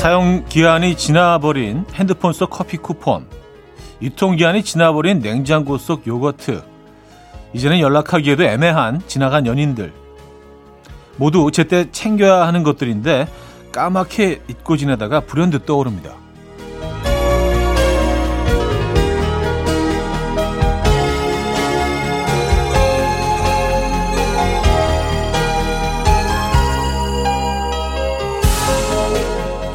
사용 기한이 지나버린 핸드폰 속 커피 쿠폰, 유통 기한이 지나버린 냉장고 속 요거트, 이제는 연락하기에도 애매한 지나간 연인들. 모두 제때 챙겨야 하는 것들인데 까맣게 잊고 지내다가 불현듯 떠오릅니다.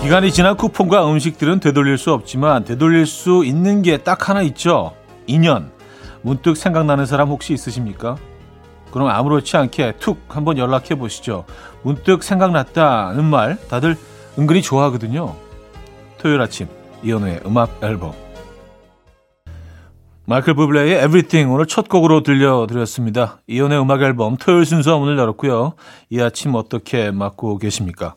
기간이 지난 쿠폰과 음식들은 되돌릴 수 없지만 되돌릴 수 있는 게 딱 하나 있죠. 인연. 문득 생각나는 사람 혹시 있으십니까? 그럼 아무렇지 않게 툭 한번 연락해 보시죠. 문득 생각났다는 말 다들 은근히 좋아하거든요. 토요일 아침 이현우의 음악 앨범 마이클 부블레의 Everything 오늘 첫 곡으로 들려드렸습니다. 이현우의 음악 앨범 토요일 순서 문을 열었고요. 이 아침 어떻게 맞고 계십니까?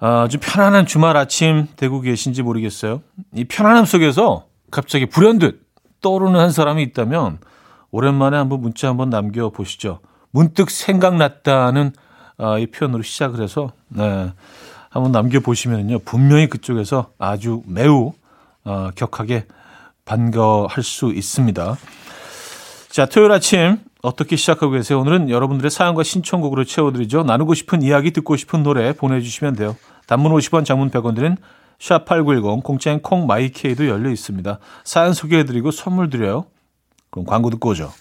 아주 편안한 주말 아침 되고 계신지 모르겠어요. 이 편안함 속에서 갑자기 불현듯 떠오르는 한 사람이 있다면 오랜만에 한번 문자 한번 남겨 보시죠. 문득 생각났다는 아, 이 표현으로 시작을 해서 네, 한번 남겨 보시면요. 분명히 그쪽에서 아주 매우 어, 격하게 반가워할 수 있습니다. 자, 토요일 아침 어떻게 시작하고 계세요? 오늘은 여러분들의 사연과 신청곡으로 채워드리죠. 나누고 싶은 이야기, 듣고 싶은 노래 보내주시면 돼요. 단문 50원, 장문 100원 드는 샵8910, 공짜인 콩 마이케이도 열려 있습니다. 사연 소개해드리고 선물 드려요. 그럼 광고 듣고 오죠.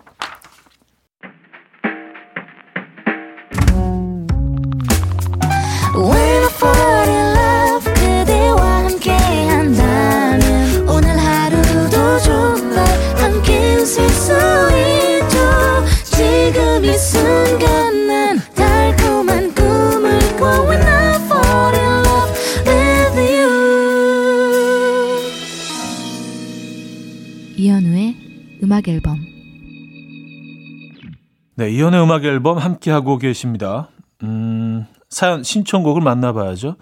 음악 앨범 네, 이연의 음악 앨범 함께 하고 계십니다. 음, 사연 신청곡을 만나봐야죠.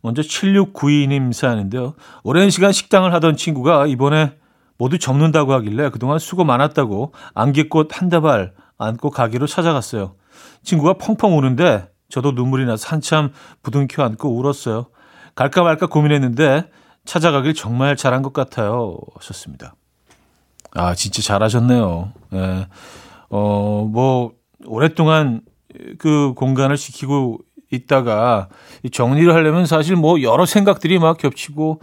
먼저 7692님 사연인데요. 오랜 시간 식당을 하던 친구가 이번에 모두 접는다고 하길래 그동안 수고 많았다고 안개꽃 한 다발 안고 가기로 찾아갔어요. 친구가 펑펑 우는데 저도 눈물이 나서 한참 부둥켜 안고 울었어요. 갈까 말까 고민했는데 찾아가길 정말 잘한 것 같아요. 하셨습니다. 아, 진짜 잘하셨네요. 예. 어, 뭐, 오랫동안 그 공간을 지키고 있다가 정리를 하려면 사실 뭐 여러 생각들이 막 겹치고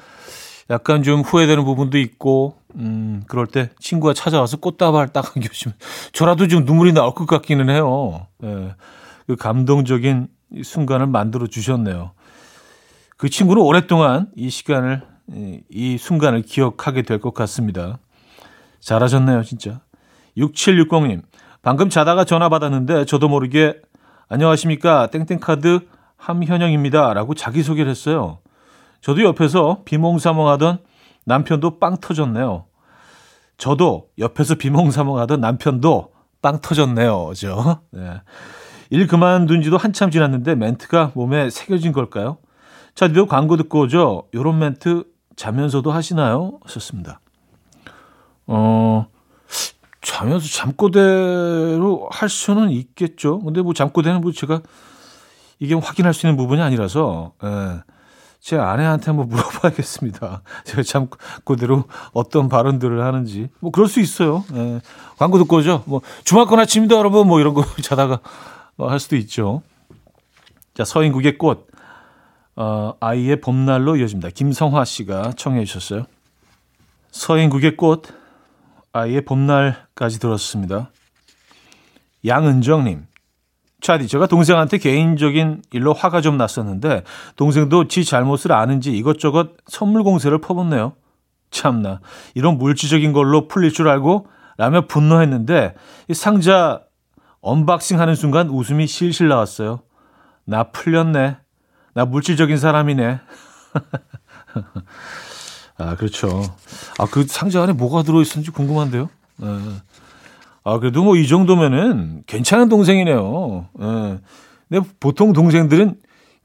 약간 좀 후회되는 부분도 있고, 음, 그럴 때 친구가 찾아와서 꽃다발 딱 안겨주면 저라도 좀 눈물이 나올 것 같기는 해요. 예. 그 감동적인 순간을 만들어 주셨네요. 그 친구는 오랫동안 이 시간을, 이 순간을 기억하게 될 것 같습니다. 잘하셨네요, 진짜. 6760님, 방금 자다가 전화 받았는데 저도 모르게 안녕하십니까, 땡땡카드 함현영입니다. 라고 자기소개를 했어요. 저도 옆에서 비몽사몽하던 남편도 빵 터졌네요. 저도 옆에서 비몽사몽하던 남편도 빵 터졌네요. 죠 네. 일 그만둔 지도 한참 지났는데 멘트가 몸에 새겨진 걸까요? 자, 이 광고 듣고 오죠. 요런 멘트 자면서도 하시나요? 하셨습니다. 어, 자면서 잠꼬대로 할 수는 있겠죠. 근데 뭐 잠꼬대는 뭐 제가 이게 확인할 수 있는 부분이 아니라서, 예. 제 아내한테 한번 물어봐야겠습니다. 제가 잠꼬대로 어떤 발언들을 하는지. 뭐 그럴 수 있어요. 예. 광고 듣고 오죠. 뭐 주말권 아침입니다, 여러분. 뭐 이런 거 자다가 할 수도 있죠. 자, 서인국의 꽃. 어, 아이의 봄날로 이어집니다. 김성화 씨가 청해 주셨어요. 서인국의 꽃. 아이의 봄날까지 들었습니다. 양은정님. 차디, 제가 동생한테 개인적인 일로 화가 좀 났었는데, 동생도 지 잘못을 아는지 이것저것 선물 공세를 퍼붓네요. 참나. 이런 물질적인 걸로 풀릴 줄 알고, 라며 분노했는데, 이 상자 unboxing 하는 순간 웃음이 실실 나왔어요. 나 풀렸네. 나 물질적인 사람이네. 아, 그렇죠. 아, 그 상자 안에 뭐가 들어있었는지 궁금한데요. 네. 아, 그래도 뭐 이 정도면은 괜찮은 동생이네요. 네. 근데 보통 동생들은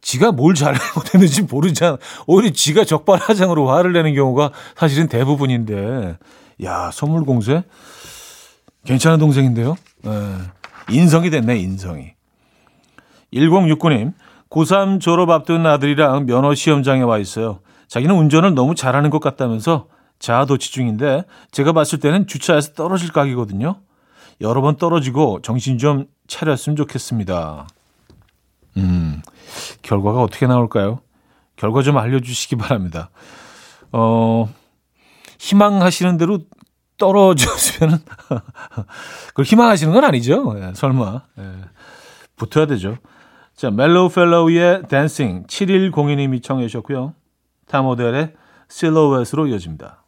지가 뭘 잘못했는지 모르잖아. 오히려 지가 적발하장으로 화를 내는 경우가 사실은 대부분인데. 야, 선물 공세? 괜찮은 동생인데요. 네. 인성이 됐네, 인성이. 1069님. 고3 졸업 앞둔 아들이랑 면허 시험장에 와 있어요. 자기는 운전을 너무 잘하는 것 같다면서 자아도취 중인데 제가 봤을 때는 주차에서 떨어질 각이거든요. 여러 번 떨어지고 정신 좀 차렸으면 좋겠습니다. 음, 결과가 어떻게 나올까요? 결과 좀 알려주시기 바랍니다. 어, 희망하시는 대로 떨어졌으면, 그걸 희망하시는 건 아니죠. 예, 설마. 예, 붙어야 되죠. 자, Mellow Fellow의 Dancing 7102님이 청해 주셨고요. 타모델의 실로웨스로 이어집니다.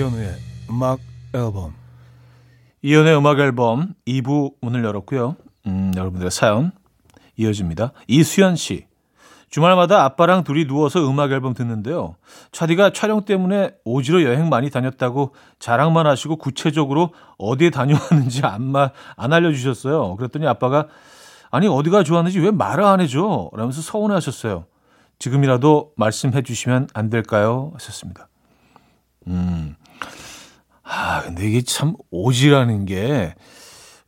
이현우의 음악 앨범 이연의 음악 앨범 2부 문을 열었고요. 음, 여러분들의 사연 이어집니다. 이수연 씨. 주말마다 아빠랑 둘이 누워서 음악 앨범 듣는데요. 차디가 촬영 때문에 오지로 여행 많이 다녔다고 자랑만 하시고 구체적으로 어디에 다녀왔는지 안, 안 알려주셨어요. 그랬더니 아빠가 아니 어디가 좋았는지 왜 말을 안 해줘? 라면서 서운해하셨어요. 지금이라도 말씀해 주시면 안 될까요? 하셨습니다. 음, 아, 근데 이게 참 오지라는 게,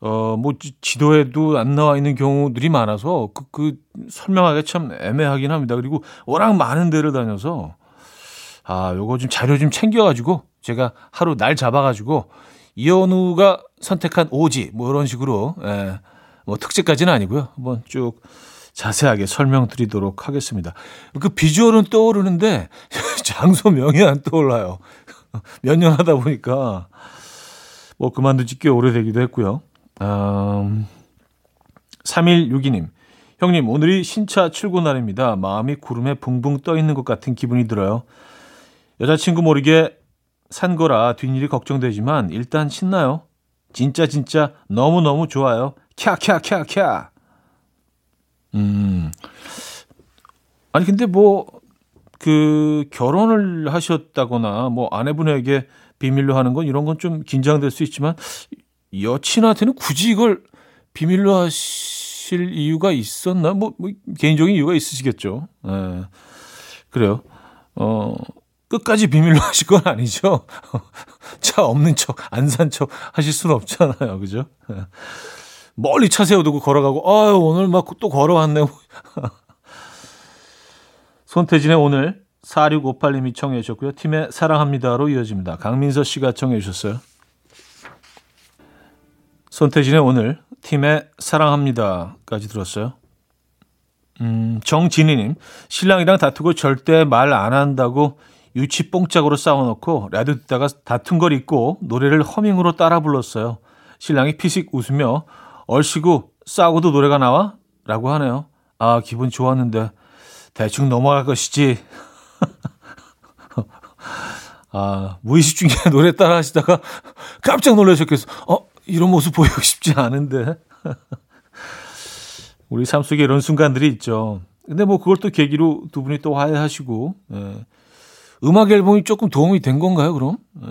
어, 뭐, 지도에도 안 나와 있는 경우들이 많아서, 그, 그, 설명하기 참 애매하긴 합니다. 그리고 워낙 많은 데를 다녀서, 아, 요거 좀 자료 좀 챙겨가지고, 제가 하루 날 잡아가지고, 이현우가 선택한 오지, 뭐 이런 식으로, 예, 뭐 특집까지는 아니고요. 한번 쭉 자세하게 설명드리도록 하겠습니다. 그 비주얼은 떠오르는데, 장소 명이 안 떠올라요. 몇 년 하다 보니까 뭐 그만둔 지 꽤 오래되기도 했고요. 음, 3162님. 형님, 오늘이 신차 출고 날입니다. 마음이 구름에 붕붕 떠 있는 것 같은 기분이 들어요. 여자친구 모르게 산 거라 뒷일이 걱정되지만 일단 신나요. 진짜 진짜 너무너무 좋아요. 캬캬캬캬. 음. 아니 근데 뭐 그 결혼을 하셨다거나 뭐 아내분에게 비밀로 하는 건 이런 건 좀 긴장될 수 있지만 여친한테는 굳이 이걸 비밀로 하실 이유가 있었나? 뭐, 뭐 개인적인 이유가 있으시겠죠. 예. 그래요. 어, 끝까지 비밀로 하실 건 아니죠. 차 없는 척, 안 산 척 하실 수는 없잖아요. 그죠? 예. 멀리 차 세워두고 걸어가고, 아유, 오늘 막 또 걸어왔네. 손태진의 오늘 4658님이 청해 주셨고요. 팀의 사랑합니다로 이어집니다. 강민서 씨가 청해 주셨어요. 손태진의 오늘 팀의 사랑합니다까지 들었어요. 음, 정진희님 신랑이랑 다투고 절대 말 안 한다고 유치 뽕짝으로 싸워놓고 라디오 듣다가 다툰 걸 잊고 노래를 허밍으로 따라 불렀어요. 신랑이 피식 웃으며 얼씨구 싸우고도 노래가 나와? 라고 하네요. 아 기분 좋았는데 대충 넘어갈 것이지. 아, 무의식 중에 노래 따라 하시다가 깜짝 놀라셨겠어. 어, 이런 모습 보이고 싶지 않은데. 우리 삶 속에 이런 순간들이 있죠. 근데 뭐 그걸 또 계기로 두 분이 또 화해하시고, 예. 음악 앨범이 조금 도움이 된 건가요, 그럼? 예.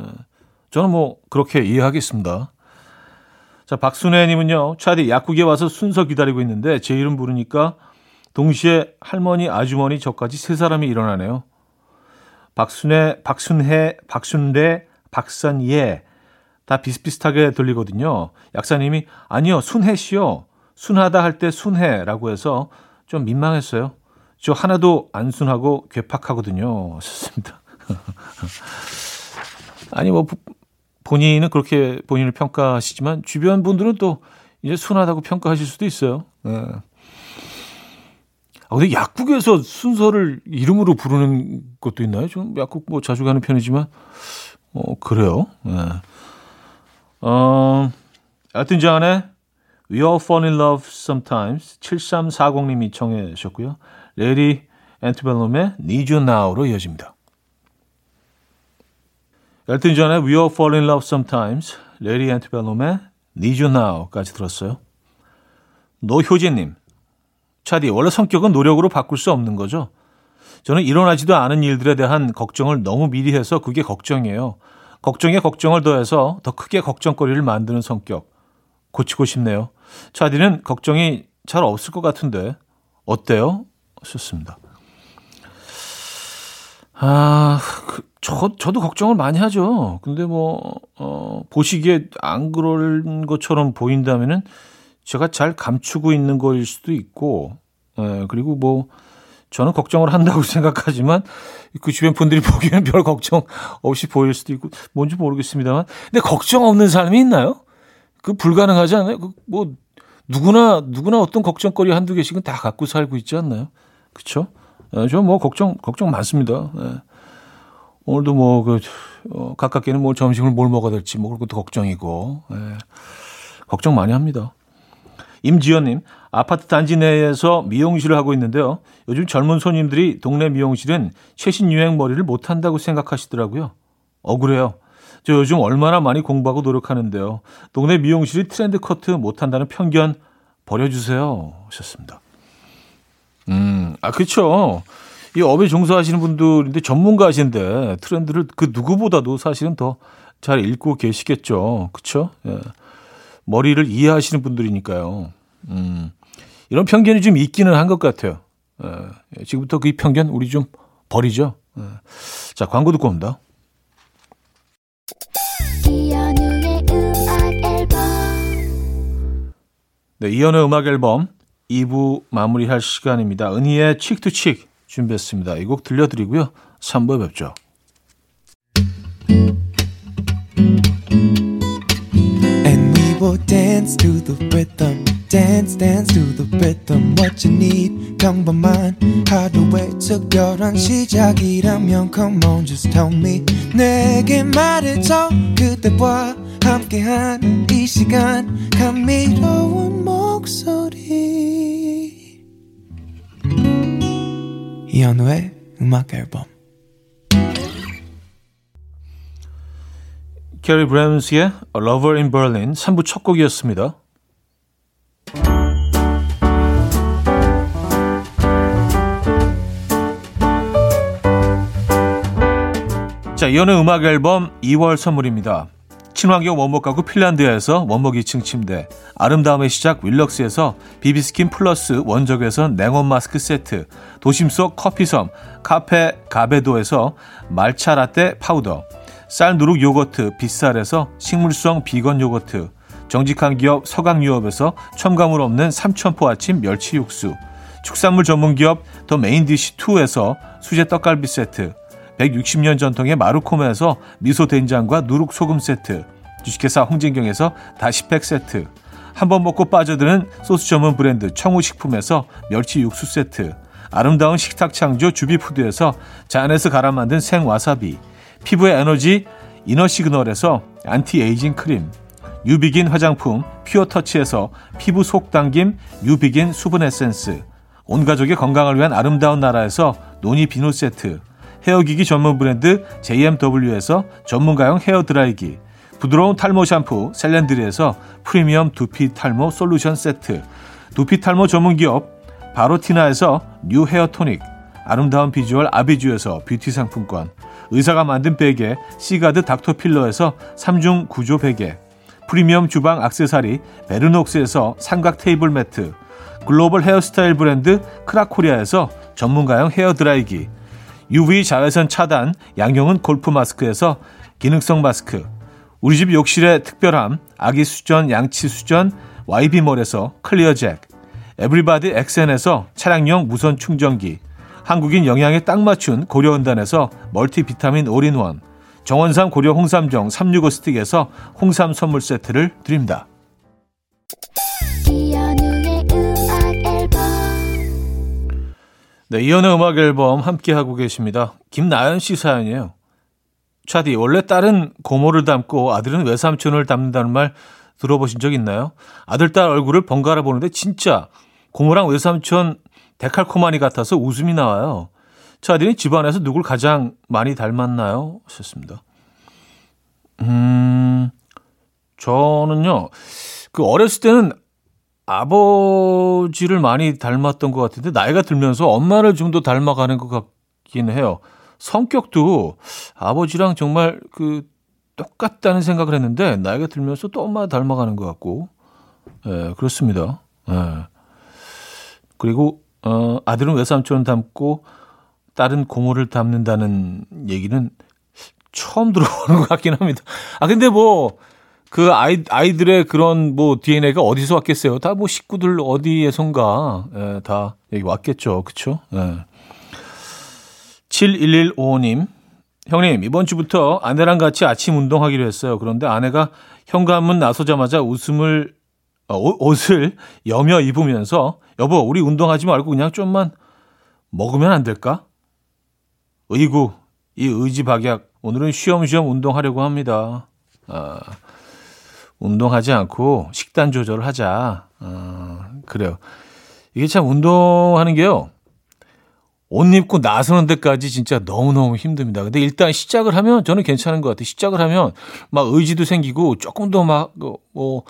저는 뭐 그렇게 이해하겠습니다. 자, 박순애님은요, 차디 약국에 와서 순서 기다리고 있는데 제 이름 부르니까 동시에 할머니, 아주머니, 저까지 세 사람이 일어나네요. 박순애, 박순혜, 박순대, 박선예 다 비슷비슷하게 들리거든요. 약사님이 아니요, 순혜 씨요. 순하다 할 때 순혜라고 해서 좀 민망했어요. 저 하나도 안 순하고 괴팍하거든요. 좋습니다. 아니 뭐 본인은 그렇게 본인을 평가하시지만 주변 분들은 또 이제 순하다고 평가하실 수도 있어요. 네. 아, 근데 약국에서 순서를 이름으로 부르는 것도 있나요? 좀 약국 뭐 자주 가는 편이지만, 어, 그래요. 네. 어, 엘튼 존의 We All Fall in Love Sometimes 7340님이 청해 주셨고요. Lady Antebellum의 Need You Now로 이어집니다. 엘튼 존의 We All Fall in Love Sometimes Lady Antebellum의 Need You Now까지 들었어요. 노효진님 차디, 원래 성격은 노력으로 바꿀 수 없는 거죠. 저는 일어나지도 않은 일들에 대한 걱정을 너무 미리 해서 그게 걱정이에요. 걱정에 걱정을 더해서 더 크게 걱정거리를 만드는 성격. 고치고 싶네요. 차디는 걱정이 잘 없을 것 같은데 어때요? 좋습니다. 아, 그, 저, 저도 걱정을 많이 하죠. 근데 뭐, 어, 보시기에 안 그런 것처럼 보인다면은 제가 잘 감추고 있는 거일 수도 있고, 예, 그리고 뭐, 저는 걱정을 한다고 생각하지만 그 주변 분들이 보기에는 별 걱정 없이 보일 수도 있고, 뭔지 모르겠습니다만. 근데 걱정 없는 사람이 있나요? 그 불가능하지 않아요? 그 뭐, 누구나, 누구나 어떤 걱정거리 한두 개씩은 다 갖고 살고 있지 않나요? 그쵸? 예, 저뭐 걱정, 걱정 많습니다. 예. 오늘도 뭐, 그, 어, 가깝게는 뭐 점심을 뭘 먹어야 될지 뭐 그것도 걱정이고, 예. 걱정 많이 합니다. 임지연님, 아파트 단지 내에서 미용실을 하고 있는데요. 요즘 젊은 손님들이 동네 미용실은 최신 유행 머리를 못 한다고 생각하시더라고요. 억울해요. 저 요즘 얼마나 많이 공부하고 노력하는데요. 동네 미용실이 트렌드 커트 못 한다는 편견 버려주세요. 하셨습니다. 음, 아, 그쵸. 이 업에 종사하시는 분들인데 전문가신데 트렌드를 그 누구보다도 사실은 더 잘 읽고 계시겠죠. 그쵸? 예. 머리를 이해하시는 분들이니까요. 음, 이런 편견이 좀 있기는 한 것 같아요. 예. 지금부터 그 편견 우리 좀 버리죠. 예. 자, 광고 듣고 옵니다. 네, 이연의 음악 앨범 2부 마무리할 시간입니다. 은희의 칙투칙 준비했습니다. 이 곡 들려드리고요. 3부에 뵙죠. Dance to the rhythm. dance dance to the rhythm what you need 평범한 하루의 특별한 시작이라면 come on just tell me 내게 말해줘 그대와 함께한 이 시간 감미로운 목소리 이현우의 음악 앨범 Kari Bremnes의 A Lover in Berlin 3부 첫 곡이었습니다. 자, 이현우의 음악 앨범 2월 선물입니다. 친환경 원목 가구 핀란드에서 원목 2층 침대, 아름다움의 시작 윌럭스에서 비비스킨 플러스 원적외선 냉온 마스크 세트, 도심 속 커피섬 카페 가베도에서 말차 라떼 파우더, 쌀 누룩 요거트 빗살에서 식물성 비건 요거트, 정직한 기업 서강유업에서 첨가물 없는 삼천포 아침 멸치 육수, 축산물 전문 기업 더 메인디시 2에서 수제 떡갈비 세트, 160년 전통의 마루코메에서 미소 된장과 누룩 소금 세트, 주식회사 홍진경에서 다시팩 세트, 한 번 먹고 빠져드는 소스 전문 브랜드 청우식품에서 멸치 육수 세트, 아름다운 식탁 창조 주비푸드에서 잔에서 갈아 만든 생와사비, 피부의 에너지 이너 시그널에서 안티 에이징 크림, 뉴비긴 화장품 퓨어터치에서 피부 속 당김 뉴비긴 수분 에센스, 온 가족의 건강을 위한 아름다운 나라에서 노니 비누 세트, 헤어기기 전문 브랜드 JMW에서 전문가용 헤어 드라이기, 부드러운 탈모 샴푸 셀렌드리에서 프리미엄 두피 탈모 솔루션 세트, 두피 탈모 전문 기업 바로티나에서 뉴 헤어 토닉, 아름다운 비주얼 아비주에서 뷰티 상품권, 의사가 만든 베개 시가드 닥터필러에서 3중 구조 베개, 프리미엄 주방 악세사리 베르녹스에서 삼각 테이블 매트, 글로벌 헤어스타일 브랜드 크라코리아에서 전문가용 헤어드라이기, UV 자외선 차단 양용은 골프 마스크에서 기능성 마스크 우리 집 욕실의 특별함 아기 수전 양치 수전 YB몰에서 클리어 잭 에브리바디 엑센에서 차량용 무선 충전기 한국인 영양에 딱 맞춘 고려원단에서 멀티비타민 올인원 정원삼 고려 홍삼정 365 스틱에서 홍삼 선물 세트를 드립니다. 네, 이연의 음악 앨범 함께 하고 계십니다. 김나연 씨 사연이에요. 차디, 원래 딸은 고모를 닮고 아들은 외삼촌을 닮는다는 말 들어보신 적 있나요? 아들, 딸 얼굴을 번갈아 보는데 진짜 고모랑 외삼촌 데칼코마니 같아서 웃음이 나와요. 차디는 집안에서 누굴 가장 많이 닮았나요? 하셨습니다. 음, 저는요, 그 어렸을 때는 아버지를 많이 닮았던 것 같은데 나이가 들면서 엄마를 좀 더 닮아가는 것 같긴 해요. 성격도 아버지랑 정말 그 똑같다는 생각을 했는데 나이가 들면서 또 엄마 닮아가는 것 같고, 예, 그렇습니다. 예. 그리고 어, 아들은 외삼촌 닮고 딸은 고모를 닮는다는 얘기는 처음 들어보는 것 같긴 합니다. 아 근데 뭐 그 아이 아이들의 그런 뭐 DNA가 어디서 왔겠어요? 다 뭐 식구들 어디에선가 예, 다 여기 왔겠죠, 그렇죠? 예. 7115님 형님, 이번 주부터 아내랑 같이 아침 운동하기로 했어요. 그런데 아내가 현관문 나서자마자 웃음을, 어, 옷을 여며 입으면서, 여보, 우리 운동하지 말고 그냥 좀만 먹으면 안 될까? 의구, 이 의지박약, 오늘은 쉬엄쉬엄 운동하려고 합니다. 아, 운동하지 않고 식단 조절을 하자. 아, 그래요. 이게 참 운동하는 게요. 옷 입고 나서는 데까지 진짜 너무너무 힘듭니다. 근데 일단 시작을 하면 저는 괜찮은 것 같아요. 시작을 하면 막 의지도 생기고 조금 더 막 뭐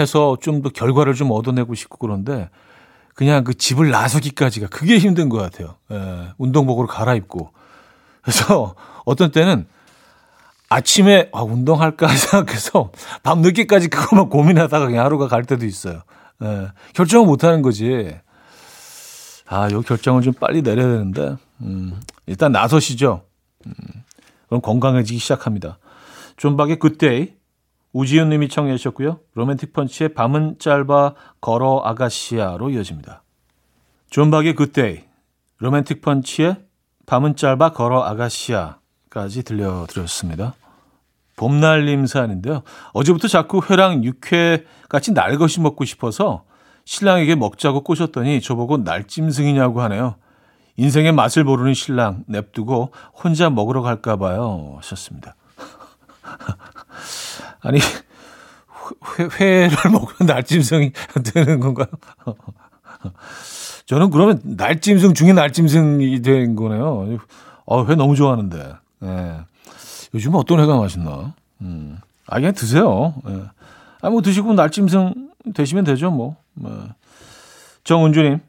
해서 좀 더 결과를 좀 얻어내고 싶고 그런데 그냥 그 집을 나서기까지가 그게 힘든 것 같아요. 예, 운동복으로 갈아입고. 그래서 어떤 때는 아침에 아, 운동할까 생각해서 밤 늦게까지 그것만 고민하다가 그냥 하루가 갈 때도 있어요. 예, 결정을 못 하는 거지. 아, 요 결정을 좀 빨리 내려야 되는데, 음, 일단 나서시죠. 음, 그럼 건강해지기 시작합니다. 존박의 굿데이, 우지윤 님이 청해 주셨고요. 로맨틱 펀치의 밤은 짧아 걸어 아가씨야로 이어집니다. 존박의 굿데이, 로맨틱 펀치의 밤은 짧아 걸어 아가씨야까지 들려드렸습니다. 봄날님 사연인데요. 어제부터 자꾸 회랑 육회 같이 날것이 먹고 싶어서 신랑에게 먹자고 꼬셨더니 저보고 날짐승이냐고 하네요. 인생의 맛을 모르는 신랑 냅두고 혼자 먹으러 갈까 봐요. 하셨습니다. 아니 회, 회를 먹으면 날짐승이 되는 건가요? 저는 그러면 날짐승 중에 날짐승이 된 거네요. 어, 회 너무 좋아하는데. 예. 요즘 어떤 회가 맛있나? 음. 아, 그냥 드세요. 예. 아, 뭐 드시고 날짐승 되시면 되죠, 뭐. 네. 정은주님,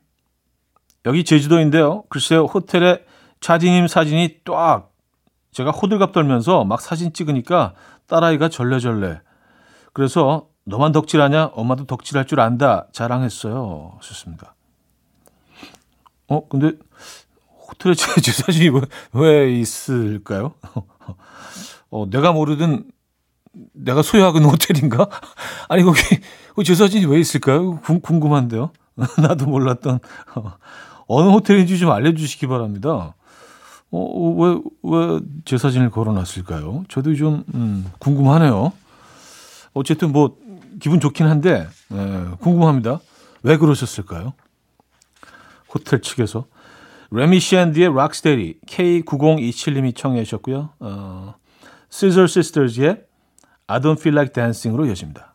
여기 제주도인데요. 글쎄요, 호텔에 차디님 사진이 딱 제가 호들갑 떨면서 막 사진 찍으니까 딸아이가 절레절레. 그래서 너만 덕질하냐? 엄마도 덕질할 줄 안다. 자랑했어요. 좋습니다. 어, 근데 호텔에 제 사진이 왜, 왜 있을까요? 어, 내가 모르던 내가 소유하고 있는 호텔인가? 아니 거기 제 사진이 왜 있을까요? 궁금한데요. 나도 몰랐던 어느 호텔인지 좀 알려주시기 바랍니다. 어, 왜, 왜 제 사진을 걸어놨을까요? 저도 좀, 음, 궁금하네요. 어쨌든 뭐, 기분 좋긴 한데, 예, 궁금합니다. 왜 그러셨을까요? 호텔 측에서. 레미 샌디의 락스테리 K9027님이 청해 주셨고요. 어, Scissor Sisters의 I Don't Feel Like Dancing으로 이어집니다.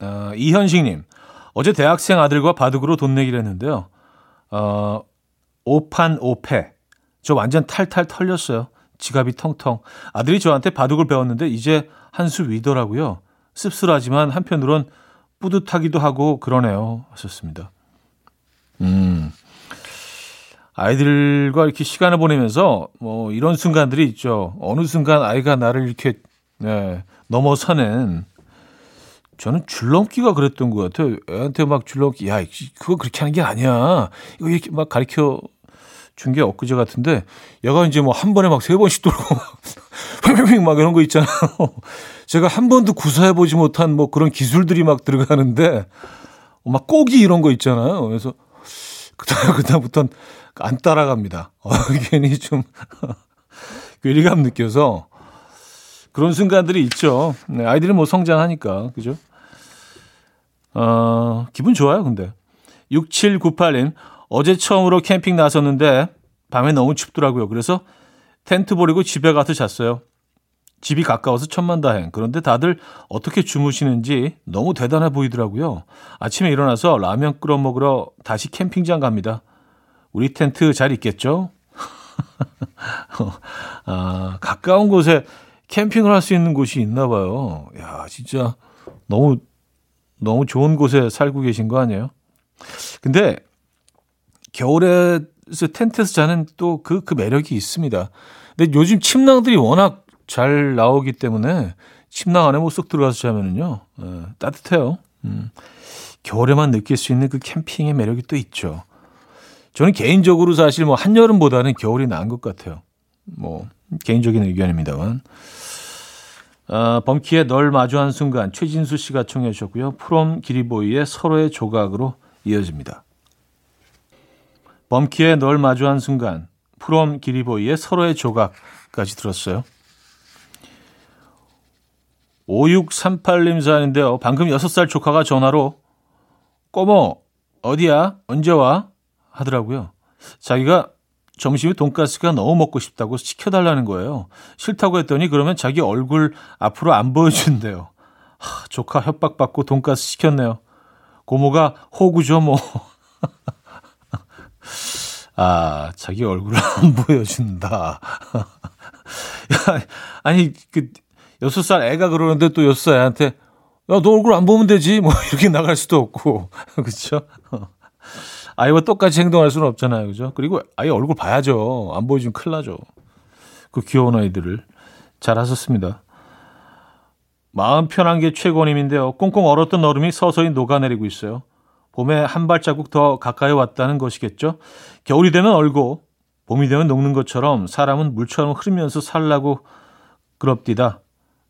어, 이현식님 어제 대학생 아들과 바둑으로 돈 내기를 했는데요 어, 5판 5패 저 완전 탈탈 털렸어요 지갑이 텅텅 아들이 저한테 바둑을 배웠는데 이제 한 수 위더라고요 씁쓸하지만 한편으론 뿌듯하기도 하고 그러네요. 하셨습니다. 음. 아이들과 이렇게 시간을 보내면서 뭐 이런 순간들이 있죠. 어느 순간 아이가 나를 이렇게 네, 넘어서는 저는 줄넘기가 그랬던 것 같아요. 애한테 막 줄넘기, 야, 그거 그렇게 하는 게 아니야. 이거 이렇게 막 가르쳐 준 게 엊그제 같은데, 얘가 이제 뭐 한 번에 막 세 번씩 돌고, 막 이런 거 있잖아요. 제가 한 번도 구사해보지 못한 뭐 그런 기술들이 막 들어가는데, 막 꼬기 이런 거 있잖아요. 그래서, 그다음부터는 안 따라갑니다. 어, 괜히 좀 괴리감 느껴서. 그런 순간들이 있죠. 네, 아이들은 뭐 성장하니까. 그죠? 어, 기분 좋아요, 근데. 6798님, 어제 처음으로 캠핑 나섰는데 밤에 너무 춥더라고요. 그래서 텐트 버리고 집에 가서 잤어요. 집이 가까워서 천만다행. 그런데 다들 어떻게 주무시는지 너무 대단해 보이더라고요. 아침에 일어나서 라면 끓여 먹으러 다시 캠핑장 갑니다. 우리 텐트 잘 있겠죠? 아, 가까운 곳에 캠핑을 할 수 있는 곳이 있나 봐요. 야, 진짜 너무 너무 좋은 곳에 살고 계신 거 아니에요? 근데 겨울에 텐트에서 자는 또 그, 그 매력이 있습니다. 근데 요즘 침낭들이 워낙 잘 나오기 때문에 침낭 안에 못쏙 들어가서 자면은요, 예, 따뜻해요. 음, 겨울에만 느낄 수 있는 그 캠핑의 매력이 또 있죠. 저는 개인적으로 사실 뭐 한여름보다는 겨울이 나은 것 같아요. 뭐, 개인적인 의견입니다만. 아, 범키의 널 마주한 순간 최진수 씨가 청해 주셨고요. 프롬 기리보이의 서로의 조각으로 이어집니다. 범키의 널 마주한 순간 프롬 기리보이의 서로의 조각까지 들었어요. 5638님 사연인데요. 방금 6살 조카가 전화로 꼬모 어디야? 언제 와? 하더라고요. 자기가 점심에 돈가스가 너무 먹고 싶다고 시켜달라는 거예요. 싫다고 했더니 그러면 자기 얼굴 앞으로 안 보여준대요. 하, 조카 협박받고 돈가스 시켰네요. 고모가 호구죠 뭐. 아, 자기 얼굴을 안 보여준다. 아니, 그, 여섯 살 애가 그러는데 또 여섯 살 애한테, 야, 너 얼굴 안 보면 되지. 뭐, 이렇게 나갈 수도 없고. 그쵸? 아이와 똑같이 행동할 수는 없잖아요. 그죠? 그리고 아이 얼굴 봐야죠. 안 보여주면 큰일 나죠. 그 귀여운 아이들을. 잘 하셨습니다. 마음 편한 게 최고님인데요. 꽁꽁 얼었던 얼음이 서서히 녹아내리고 있어요. 봄에 한 발자국 더 가까이 왔다는 것이겠죠. 겨울이 되면 얼고 봄이 되면 녹는 것처럼 사람은 물처럼 흐르면서 살라고 그럽디다.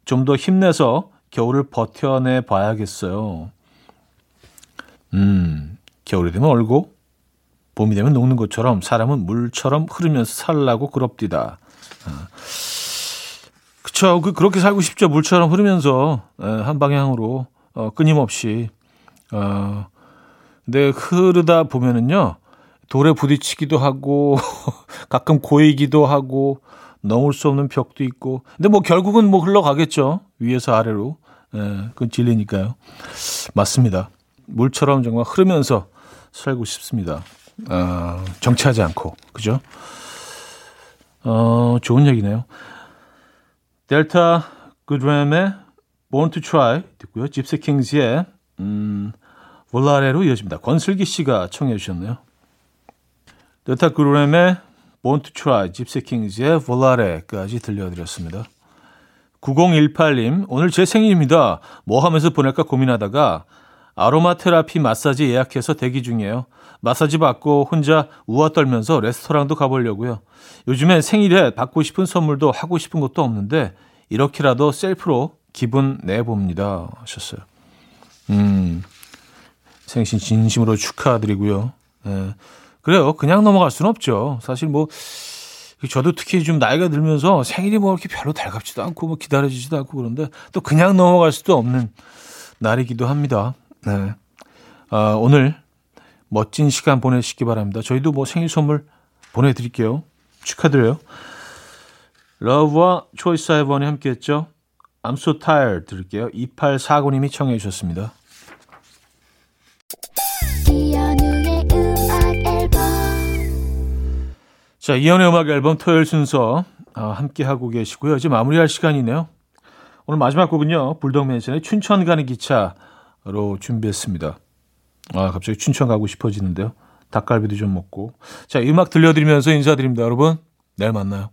좀 더 힘내서 겨울을 버텨내 봐야겠어요. 음, 겨울이 되면 얼고 봄이 되면 녹는 것처럼 사람은 물처럼 흐르면서 살라고 그럽디다. 아. 그쵸. 그, 그렇게 살고 싶죠. 물처럼 흐르면서, 에, 한 방향으로, 어, 끊임없이. 어, 근데 흐르다 보면은요, 돌에 부딪히기도 하고, 가끔 고이기도 하고, 넘을 수 없는 벽도 있고. 근데 뭐 결국은 뭐 흘러가겠죠. 위에서 아래로. 예, 그건 진리니까요. 맞습니다. 물처럼 정말 흐르면서 살고 싶습니다. 어, 정치하지 않고. 그죠? 어, 좋은 얘기네요. 델타 그드램의 Born to Try 듣고요. 집스 킹즈의 음, 볼라레로 이어집니다. 권슬기 씨가 청해 주셨네요. 델타 그드램의 Born to Try, 집스 킹즈의 볼라레까지 들려드렸습니다. 9018님, 오늘 제 생일입니다. 뭐 하면서 보낼까 고민하다가 아로마 테라피 마사지 예약해서 대기 중이에요. 마사지 받고 혼자 우아 떨면서 레스토랑도 가보려고요. 요즘에 생일에 받고 싶은 선물도 하고 싶은 것도 없는데 이렇게라도 셀프로 기분 내봅니다. 하셨어요. 음, 생신 진심으로 축하드리고요. 예. 그래요. 그냥 넘어갈 수는 없죠. 사실 뭐, 저도 특히 좀 나이가 들면서 생일이 뭐 이렇게 별로 달갑지도 않고 뭐 기다려지지도 않고 그런데 또 그냥 넘어갈 수도 없는 날이기도 합니다. 네. 아, 오늘 멋진 시간 보내시기 바랍니다. 저희도 뭐 생일 선물 보내드릴게요. 축하드려요. 러브와 초이스 아이번이 함께 했죠. I'm so tired 들을게요. 2849님이 청해 주셨습니다. 자, 이연의 음악 앨범 토요일 순서 아, 함께 하고 계시고요. 이제 마무리할 시간이네요. 오늘 마지막 곡은요. 불독맨션의 춘천 가는 기차로 준비했습니다. 아, 갑자기 춘천 가고 싶어지는데요. 닭갈비도 좀 먹고. 자, 음악 들려드리면서 인사드립니다. 여러분, 내일 만나요.